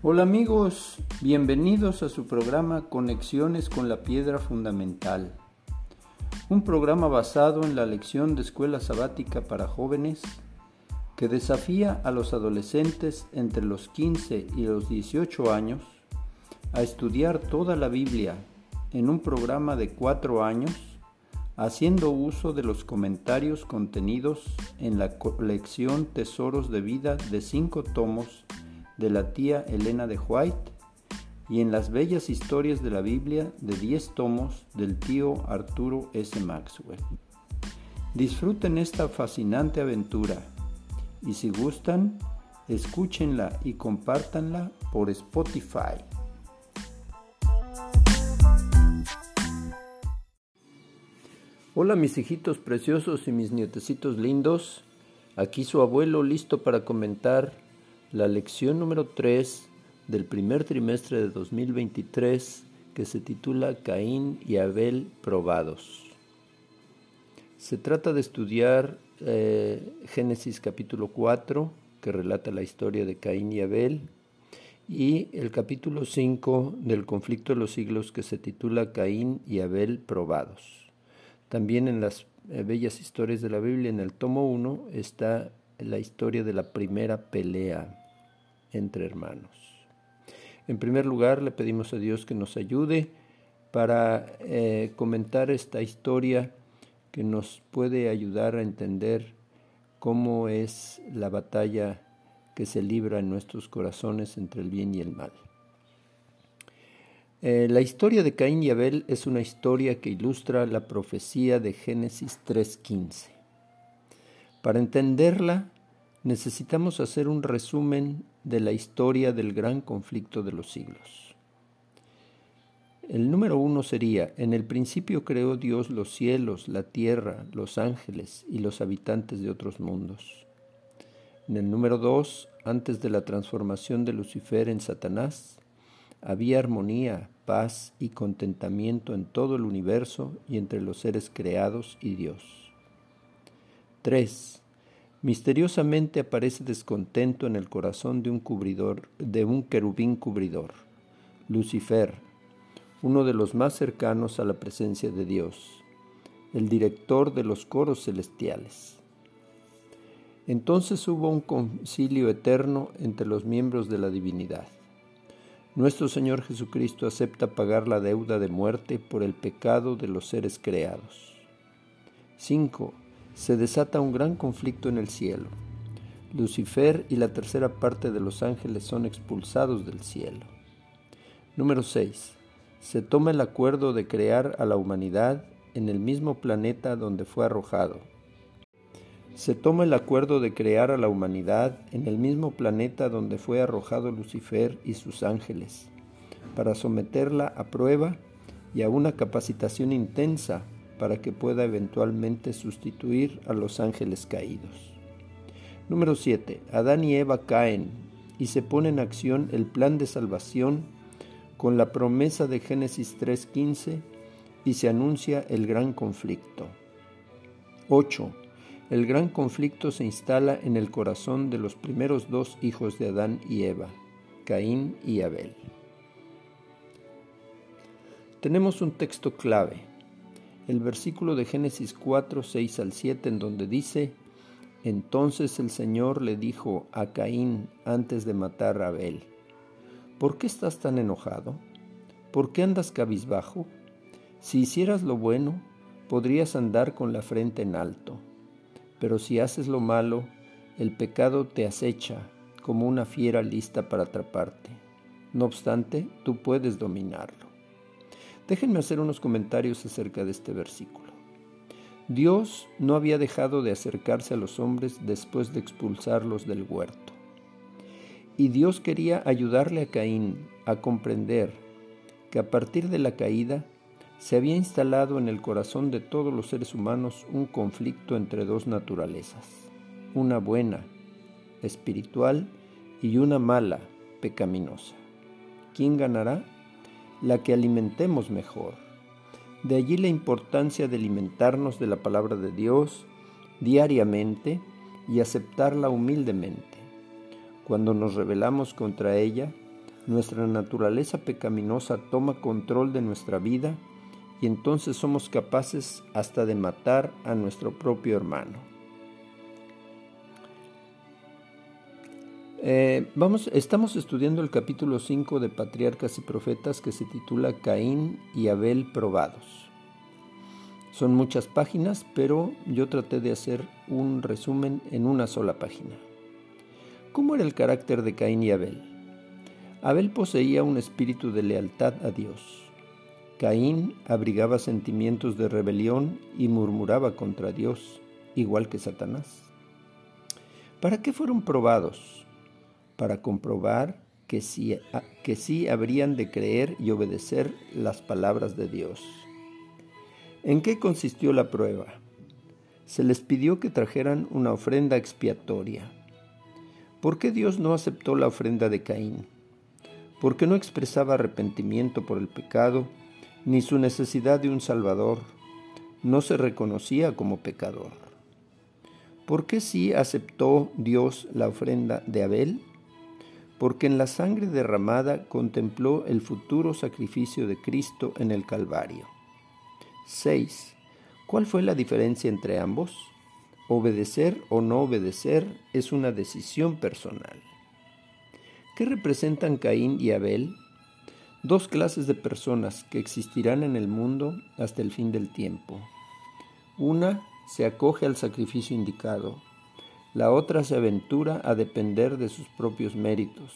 Hola amigos, bienvenidos a su programa Conexiones con la Piedra Fundamental, un programa basado en la lección de escuela sabática para jóvenes que desafía a los adolescentes entre los 15 y los 18 años a estudiar toda la Biblia en un programa de cuatro años haciendo uso de los comentarios contenidos en la colección Tesoros de Vida de cinco tomos de la tía Elena de White y en las bellas historias de la Biblia de 10 tomos del tío Arturo S. Maxwell. Disfruten esta fascinante aventura y si gustan, escúchenla y compártanla por Spotify. Hola mis hijitos preciosos y mis nietecitos lindos, aquí su abuelo listo para comentar la lección número 3 del primer trimestre de 2023 que se titula Caín y Abel probados. Se trata de estudiar eh, Génesis capítulo 4 que relata la historia de Caín y Abel y el capítulo 5 del conflicto de los siglos que se titula Caín y Abel probados. También en las eh, bellas historias de la Biblia, en el tomo 1, está la historia de la primera pelea entre hermanos. En primer lugar, le pedimos a Dios que nos ayude para eh, comentar esta historia que nos puede ayudar a entender cómo es la batalla que se libra en nuestros corazones entre el bien y el mal. Eh, la historia de Caín y Abel es una historia que ilustra la profecía de Génesis 3.15. Para entenderla, necesitamos hacer un resumen de la historia del gran conflicto de los siglos. El número uno sería, en el principio creó Dios los cielos, la tierra, los ángeles y los habitantes de otros mundos. En el número dos, antes de la transformación de Lucifer en Satanás, había armonía, paz y contentamiento en todo el universo y entre los seres creados y Dios. 3. Misteriosamente aparece descontento en el corazón de un cubridor, de un querubín cubridor, Lucifer, uno de los más cercanos a la presencia de Dios, el director de los coros celestiales. Entonces hubo un concilio eterno entre los miembros de la divinidad. Nuestro Señor Jesucristo acepta pagar la deuda de muerte por el pecado de los seres creados. 5 se desata un gran conflicto en el cielo. Lucifer y la tercera parte de los ángeles son expulsados del cielo. Número 6. Se toma el acuerdo de crear a la humanidad en el mismo planeta donde fue arrojado. Se toma el acuerdo de crear a la humanidad en el mismo planeta donde fue arrojado Lucifer y sus ángeles, para someterla a prueba y a una capacitación intensa para que pueda eventualmente sustituir a los ángeles caídos. Número 7. Adán y Eva caen y se pone en acción el plan de salvación con la promesa de Génesis 3.15 y se anuncia el gran conflicto. 8. El gran conflicto se instala en el corazón de los primeros dos hijos de Adán y Eva, Caín y Abel. Tenemos un texto clave, el versículo de Génesis 4, 6 al 7, en donde dice, Entonces el Señor le dijo a Caín antes de matar a Abel, ¿por qué estás tan enojado? ¿Por qué andas cabizbajo? Si hicieras lo bueno, podrías andar con la frente en alto, pero si haces lo malo, el pecado te acecha como una fiera lista para atraparte. No obstante, tú puedes dominarlo. Déjenme hacer unos comentarios acerca de este versículo. Dios no había dejado de acercarse a los hombres después de expulsarlos del huerto. Y Dios quería ayudarle a Caín a comprender que a partir de la caída se había instalado en el corazón de todos los seres humanos un conflicto entre dos naturalezas, una buena, espiritual, y una mala, pecaminosa. ¿Quién ganará? La que alimentemos mejor. De allí la importancia de alimentarnos de la palabra de Dios diariamente y aceptarla humildemente. Cuando nos rebelamos contra ella, nuestra naturaleza pecaminosa toma control de nuestra vida y entonces somos capaces hasta de matar a nuestro propio hermano. Eh, vamos, estamos estudiando el capítulo 5 de Patriarcas y Profetas que se titula Caín y Abel probados. Son muchas páginas, pero yo traté de hacer un resumen en una sola página. ¿Cómo era el carácter de Caín y Abel? Abel poseía un espíritu de lealtad a Dios. Caín abrigaba sentimientos de rebelión y murmuraba contra Dios, igual que Satanás. ¿Para qué fueron probados? Para comprobar que sí, que sí habrían de creer y obedecer las palabras de Dios. ¿En qué consistió la prueba? Se les pidió que trajeran una ofrenda expiatoria. ¿Por qué Dios no aceptó la ofrenda de Caín? Porque no expresaba arrepentimiento por el pecado ni su necesidad de un Salvador. No se reconocía como pecador. ¿Por qué sí aceptó Dios la ofrenda de Abel? Porque en la sangre derramada contempló el futuro sacrificio de Cristo en el Calvario. 6. ¿Cuál fue la diferencia entre ambos? Obedecer o no obedecer es una decisión personal. ¿Qué representan Caín y Abel? Dos clases de personas que existirán en el mundo hasta el fin del tiempo. Una se acoge al sacrificio indicado, la otra se aventura a depender de sus propios méritos.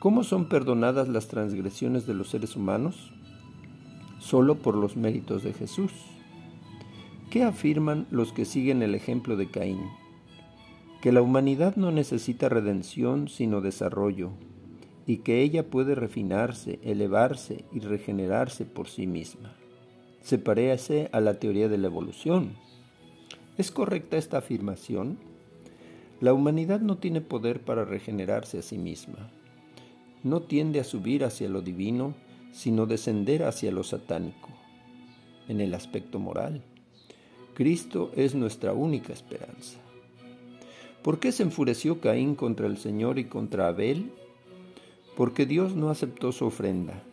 ¿Cómo son perdonadas las transgresiones de los seres humanos? Solo por los méritos de Jesús. ¿Qué afirman los que siguen el ejemplo de Caín? Que la humanidad no necesita redención sino desarrollo, y que ella puede refinarse, elevarse y regenerarse por sí misma. Se parece a la teoría de la evolución. ¿Es correcta esta afirmación? La humanidad no tiene poder para regenerarse a sí misma. No tiende a subir hacia lo divino, sino descender hacia lo satánico, en el aspecto moral. Cristo es nuestra única esperanza. ¿Por qué se enfureció Caín contra el Señor y contra Abel? Porque Dios no aceptó su ofrenda,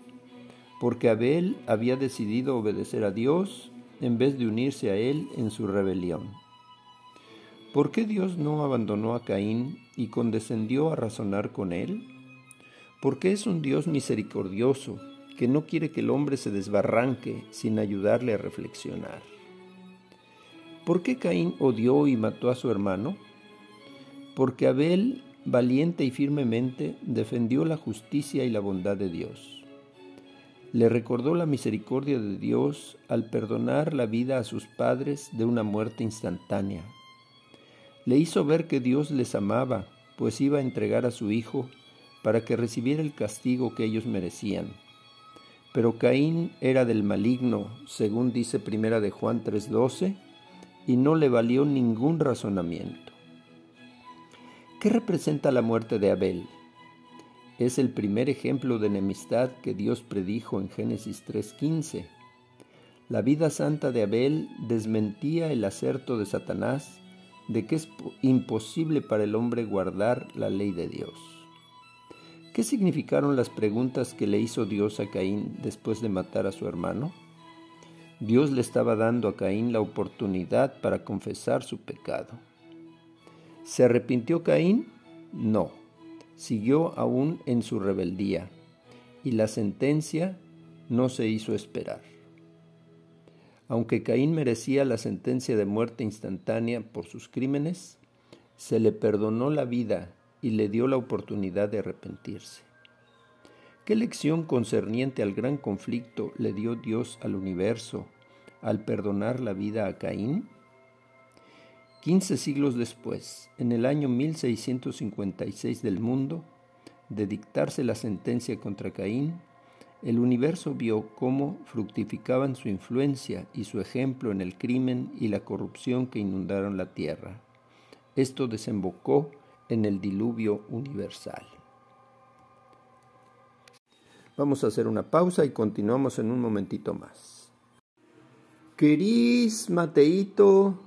porque Abel había decidido obedecer a Dios en vez de unirse a él en su rebelión. ¿Por qué Dios no abandonó a Caín y condescendió a razonar con él? Porque es un Dios misericordioso que no quiere que el hombre se desbarranque sin ayudarle a reflexionar. ¿Por qué Caín odió y mató a su hermano? Porque Abel, valiente y firmemente, defendió la justicia y la bondad de Dios. Le recordó la misericordia de Dios al perdonar la vida a sus padres de una muerte instantánea. Le hizo ver que Dios les amaba, pues iba a entregar a su hijo para que recibiera el castigo que ellos merecían. Pero Caín era del maligno, según dice Primera de Juan 3:12, y no le valió ningún razonamiento. ¿Qué representa la muerte de Abel? Es el primer ejemplo de enemistad que Dios predijo en Génesis 3:15. La vida santa de Abel desmentía el acerto de Satanás de que es imposible para el hombre guardar la ley de Dios. ¿Qué significaron las preguntas que le hizo Dios a Caín después de matar a su hermano? Dios le estaba dando a Caín la oportunidad para confesar su pecado. ¿Se arrepintió Caín? No, siguió aún en su rebeldía y la sentencia no se hizo esperar. Aunque Caín merecía la sentencia de muerte instantánea por sus crímenes, se le perdonó la vida y le dio la oportunidad de arrepentirse. ¿Qué lección concerniente al gran conflicto le dio Dios al universo al perdonar la vida a Caín? Quince siglos después, en el año 1656 del mundo, de dictarse la sentencia contra Caín, el universo vio cómo fructificaban su influencia y su ejemplo en el crimen y la corrupción que inundaron la tierra. Esto desembocó en el diluvio universal. Vamos a hacer una pausa y continuamos en un momentito más. Cris, Mateito,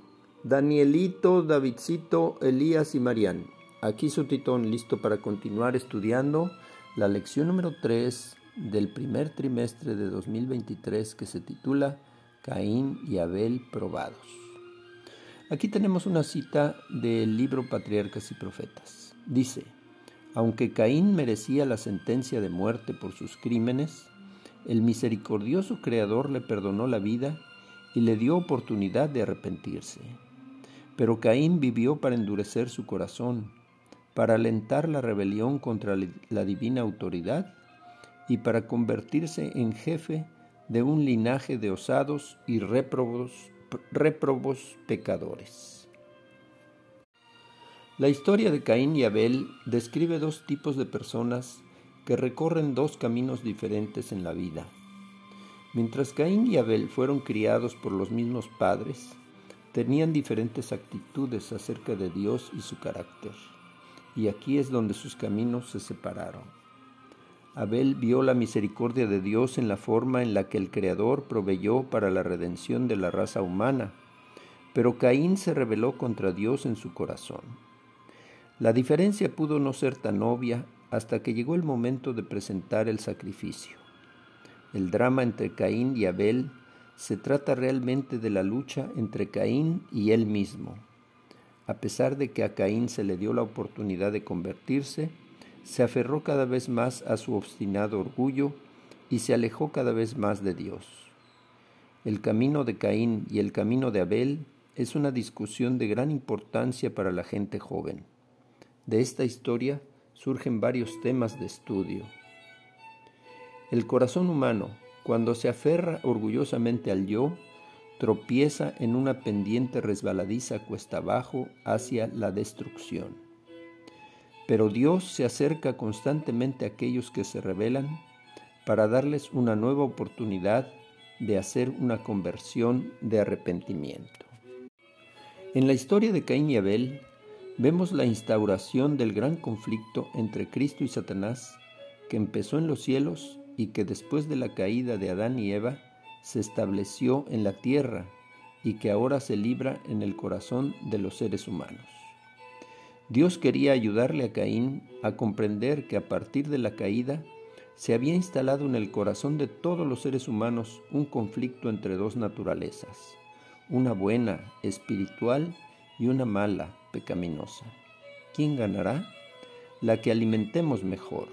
Danielito, Davidcito, Elías y Marián. Aquí su titón listo para continuar estudiando la lección número 3 del primer trimestre de 2023 que se titula Caín y Abel probados. Aquí tenemos una cita del libro Patriarcas y Profetas. Dice, aunque Caín merecía la sentencia de muerte por sus crímenes, el misericordioso Creador le perdonó la vida y le dio oportunidad de arrepentirse. Pero Caín vivió para endurecer su corazón, para alentar la rebelión contra la divina autoridad y para convertirse en jefe de un linaje de osados y réprobos, pecadores. La historia de Caín y Abel describe dos tipos de personas que recorren dos caminos diferentes en la vida. Mientras Caín y Abel fueron criados por los mismos padres, tenían diferentes actitudes acerca de Dios y su carácter, y aquí es donde sus caminos se separaron. Abel vio la misericordia de Dios en la forma en la que el Creador proveyó para la redención de la raza humana, pero Caín se rebeló contra Dios en su corazón. La diferencia pudo no ser tan obvia hasta que llegó el momento de presentar el sacrificio. El drama entre Caín y Abel se trata realmente de la lucha entre Caín y él mismo. A pesar de que a Caín se le dio la oportunidad de convertirse, se aferró cada vez más a su obstinado orgullo y se alejó cada vez más de Dios. El camino de Caín y el camino de Abel es una discusión de gran importancia para la gente joven. De esta historia surgen varios temas de estudio. El corazón humano, cuando se aferra orgullosamente al yo, tropieza en una pendiente resbaladiza cuesta abajo hacia la destrucción. Pero Dios se acerca constantemente a aquellos que se rebelan para darles una nueva oportunidad de hacer una conversión de arrepentimiento. En la historia de Caín y Abel vemos la instauración del gran conflicto entre Cristo y Satanás que empezó en los cielos y que después de la caída de Adán y Eva se estableció en la tierra y que ahora se libra en el corazón de los seres humanos. Dios quería ayudarle a Caín a comprender que a partir de la caída se había instalado en el corazón de todos los seres humanos un conflicto entre dos naturalezas, una buena, espiritual, y una mala, pecaminosa. ¿Quién ganará? La que alimentemos mejor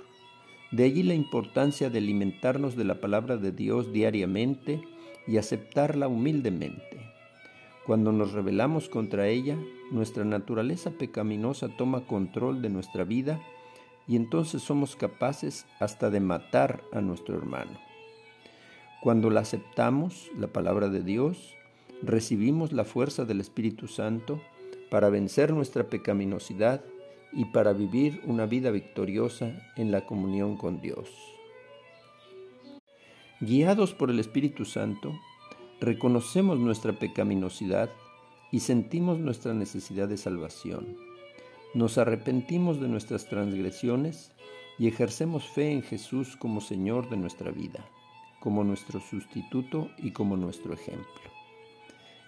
de allí la importancia de alimentarnos de la palabra de Dios diariamente y aceptarla humildemente. Cuando nos rebelamos contra ella, nuestra naturaleza pecaminosa toma control de nuestra vida y entonces somos capaces hasta de matar a nuestro hermano. Cuando la aceptamos, la palabra de Dios, recibimos la fuerza del Espíritu Santo para vencer nuestra pecaminosidad y para vivir una vida victoriosa en la comunión con Dios. Guiados por el Espíritu Santo, reconocemos nuestra pecaminosidad y sentimos nuestra necesidad de salvación. Nos arrepentimos de nuestras transgresiones y ejercemos fe en Jesús como Señor de nuestra vida, como nuestro sustituto y como nuestro ejemplo.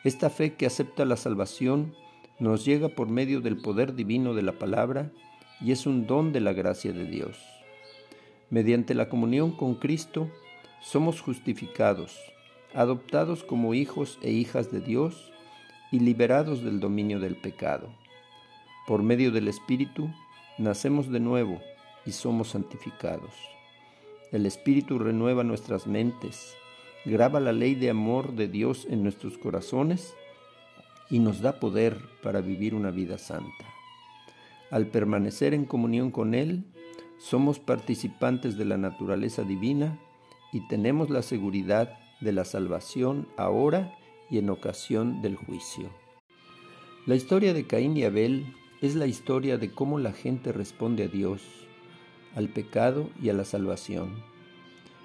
Esta fe que acepta la salvación nos llega por medio del poder divino de la palabra y es un don de la gracia de Dios. Mediante la comunión con Cristo somos justificados, adoptados como hijos e hijas de Dios y liberados del dominio del pecado. Por medio del Espíritu nacemos de nuevo y somos santificados. El Espíritu renueva nuestras mentes, graba la ley de amor de Dios en nuestros corazones y nos da poder para vivir una vida santa. Al permanecer en comunión con Él, somos participantes de la naturaleza divina y tenemos la seguridad de la salvación ahora y en ocasión del juicio. La historia de Caín y Abel es la historia de cómo la gente responde a Dios, al pecado y a la salvación.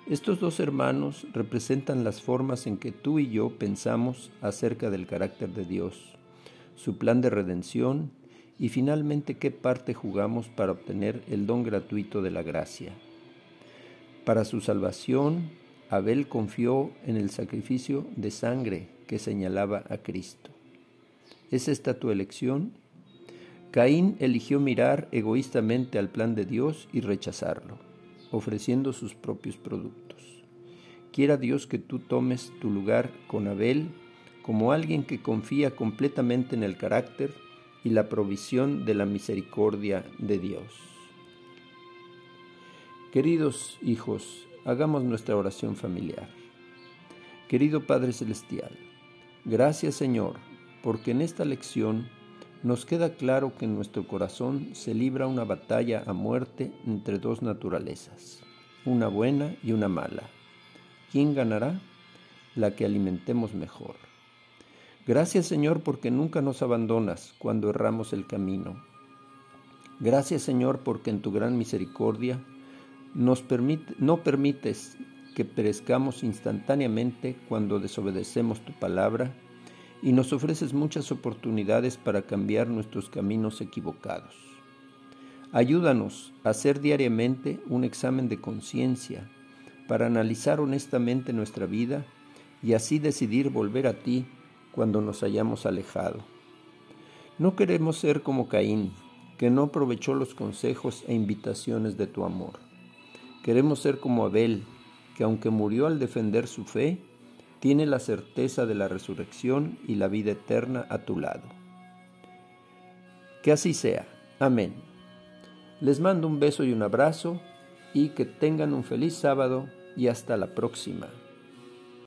Estos dos hermanos representan las formas en que tú y yo pensamos acerca del carácter de Dios, su plan de redención y finalmente qué parte jugamos para obtener el don gratuito de la gracia. Para su salvación, Abel confió en el sacrificio de sangre que señalaba a Cristo. ¿Es esta tu elección? Caín eligió mirar egoístamente al plan de Dios y rechazarlo, ofreciendo sus propios productos. Quiera Dios que tú tomes tu lugar con Abel como alguien que confía completamente en el carácter y la provisión de la misericordia de Dios. Queridos hijos, hagamos nuestra oración familiar. Querido Padre Celestial, gracias Señor, porque en esta lección nos queda claro que en nuestro corazón se libra una batalla a muerte entre dos naturalezas, una buena y una mala. ¿Quién ganará? La que alimentemos mejor. Gracias Señor porque nunca nos abandonas cuando erramos el camino. Gracias Señor porque en tu gran misericordia nos permite, no permites que perezcamos instantáneamente cuando desobedecemos tu palabra y nos ofreces muchas oportunidades para cambiar nuestros caminos equivocados. Ayúdanos a hacer diariamente un examen de conciencia para analizar honestamente nuestra vida y así decidir volver a ti cuando nos hayamos alejado. No queremos ser como Caín, que no aprovechó los consejos e invitaciones de tu amor. Queremos ser como Abel, que aunque murió al defender su fe, tiene la certeza de la resurrección y la vida eterna a tu lado. Que así sea. Amén. Les mando un beso y un abrazo y que tengan un feliz sábado y hasta la próxima.